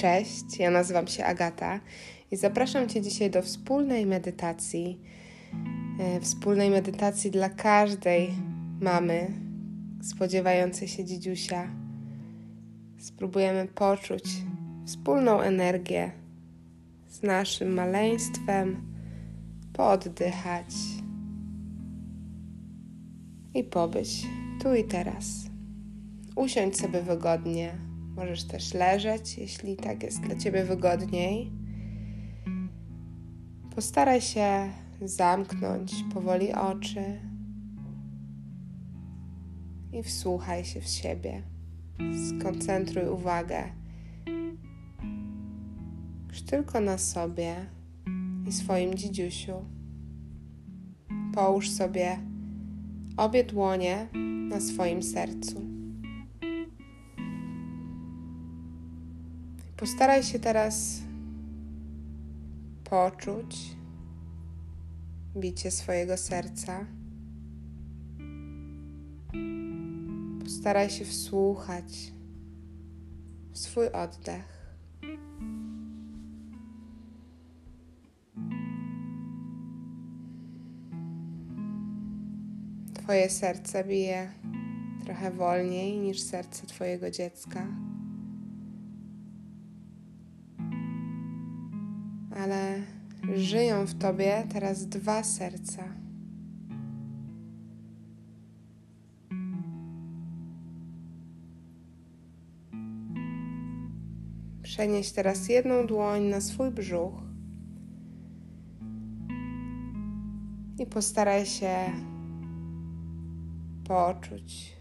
Cześć, ja nazywam się Agata i zapraszam Cię dzisiaj do wspólnej medytacji. E, wspólnej medytacji dla każdej mamy spodziewającej się dzidziusia. Spróbujemy poczuć wspólną energię z naszym maleństwem, poddychać i pobyć tu i teraz. Usiądź sobie wygodnie. Możesz też leżeć, jeśli tak jest dla ciebie wygodniej. Postaraj się zamknąć powoli oczy i wsłuchaj się w siebie. Skoncentruj uwagę już tylko na sobie i swoim dzidziusiu. Połóż sobie obie dłonie na swoim sercu. Postaraj się teraz poczuć bicie swojego serca. Postaraj się wsłuchać w swój oddech. Twoje serce bije trochę wolniej niż serce Twojego dziecka. Żyją w Tobie teraz dwa serca. Przenieś teraz jedną dłoń na swój brzuch i postaraj się poczuć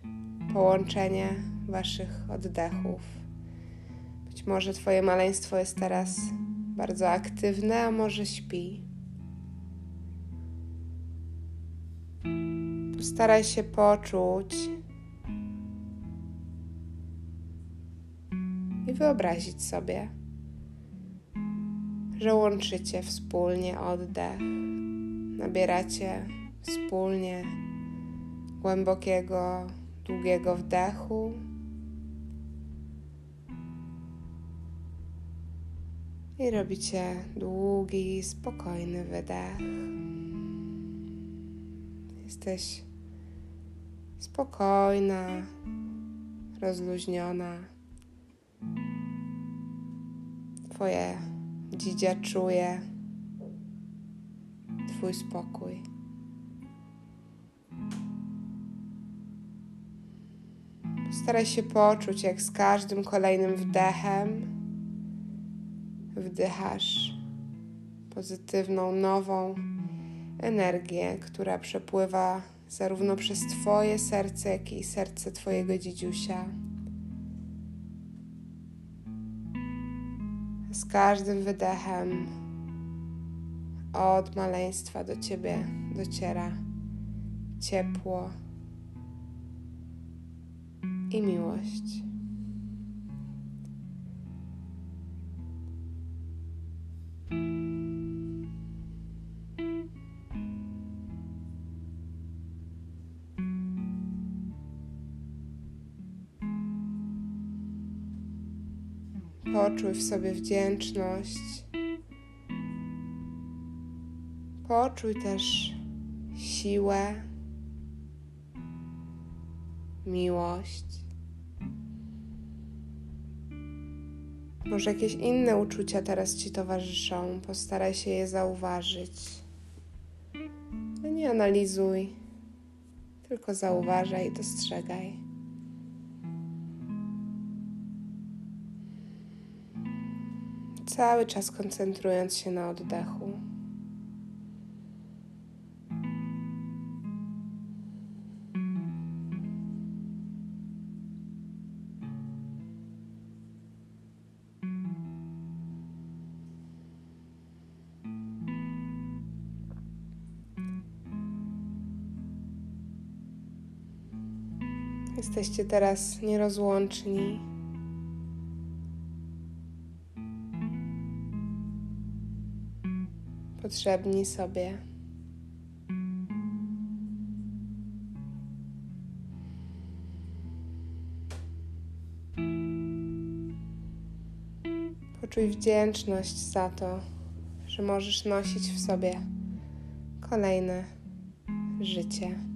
połączenie Waszych oddechów. Być może Twoje maleństwo jest teraz bardzo aktywne, a może śpi. Postaraj się poczuć i wyobrazić sobie, że łączycie wspólnie oddech, nabieracie wspólnie głębokiego, długiego wdechu. I robicie długi, spokojny wydech. Jesteś spokojna, rozluźniona. Twoje dzidzia czuje Twój spokój. Staraj się poczuć, jak z każdym kolejnym wdechem wdychasz pozytywną, nową energię, która przepływa zarówno przez Twoje serce, jak i serce Twojego dzidziusia. Z każdym wydechem od maleństwa do Ciebie dociera ciepło i miłość. Poczuj w sobie wdzięczność. Poczuj też siłę, miłość. Może jakieś inne uczucia teraz Ci towarzyszą, postaraj się je zauważyć. Nie analizuj, tylko zauważaj i dostrzegaj. Cały czas koncentrując się na oddechu. Jesteście teraz nierozłączni. Potrzebni sobie. Poczuj wdzięczność za to, że możesz nosić w sobie kolejne życie.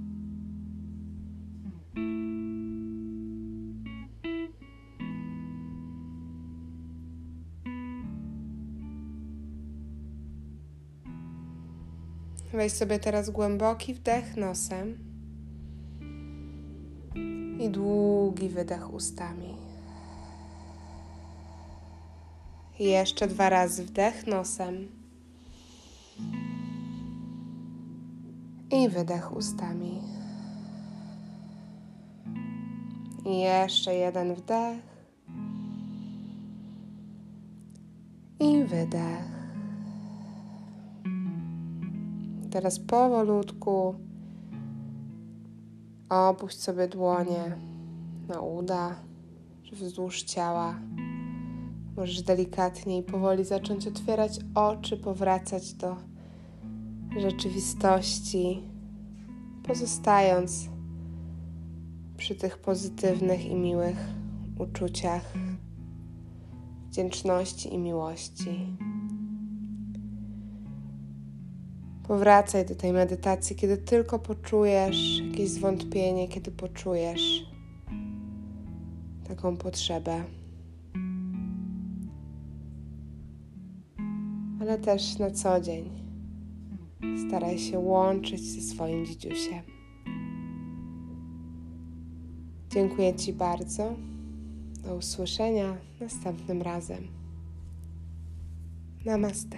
Weź sobie teraz głęboki wdech nosem i długi wydech ustami. Jeszcze dwa razy wdech nosem i wydech ustami. I jeszcze jeden wdech i wydech. Teraz powolutku opuść sobie dłonie na uda, wzdłuż ciała. Możesz delikatnie i powoli zacząć otwierać oczy, powracać do rzeczywistości, pozostając przy tych pozytywnych i miłych uczuciach wdzięczności i miłości. Powracaj do tej medytacji, kiedy tylko poczujesz jakieś zwątpienie, kiedy poczujesz taką potrzebę. Ale też na co dzień staraj się łączyć ze swoim dzidziusiem. Dziękuję Ci bardzo. Do usłyszenia następnym razem. Namaste.